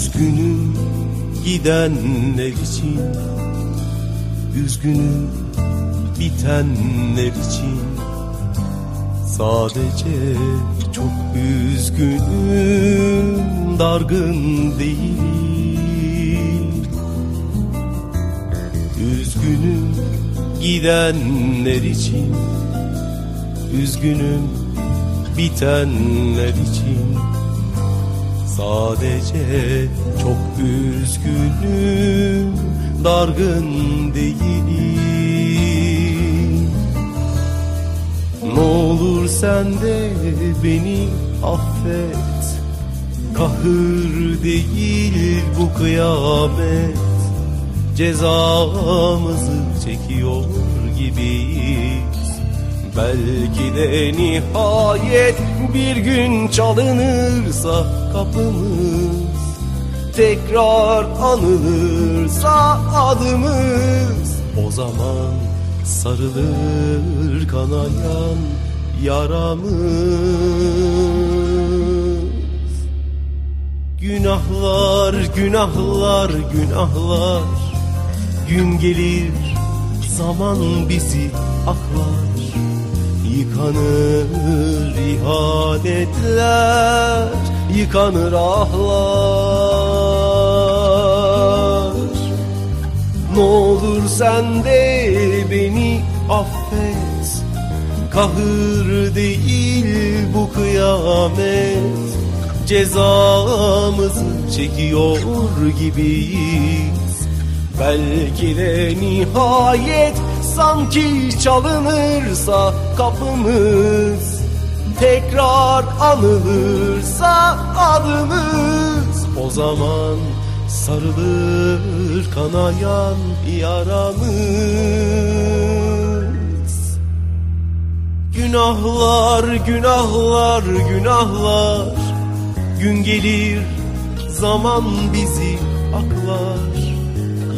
Üzgünüm gidenler için Üzgünüm bitenler için. Sadece çok üzgünüm dargın değil. Üzgünüm gidenler için Üzgünüm bitenler için Sadece çok üzgünüm dargın değilim. Ne olur sen de beni affet. Kahır değil bu kıyamet. Cezamızı çekiyor gibiyiz Belki de nihayet bir gün çalınırsa kapımız Tekrar anılırsa adımız. O zaman sarılır kanayan yaramız. Günahlar, günahlar, günahlar. Gün gelir zaman bizi aklar Yıkanır ihanetler Yıkanır ahlar. Ne olur sen de beni affet Kahır değil bu kıyamet. Cezamızı çekiyor gibiyiz Belki de nihayet sanki çalınırsa kapımız Tekrar anılırsa adımız. O zaman sarılır kanayan yaramız. Günahlar, günahlar, günahlar. Gün gelir zaman bizi aklar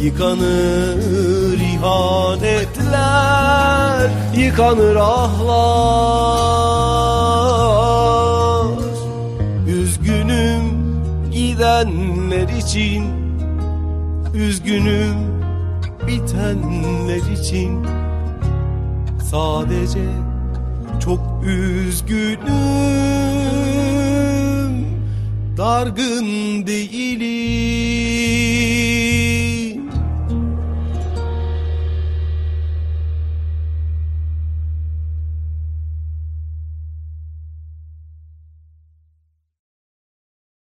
Yıkanır ihanetler Yıkanır ahlar. Üzgünüm gidenler için Üzgünüm bitenler için. Sadece çok üzgünüm Dargın değilim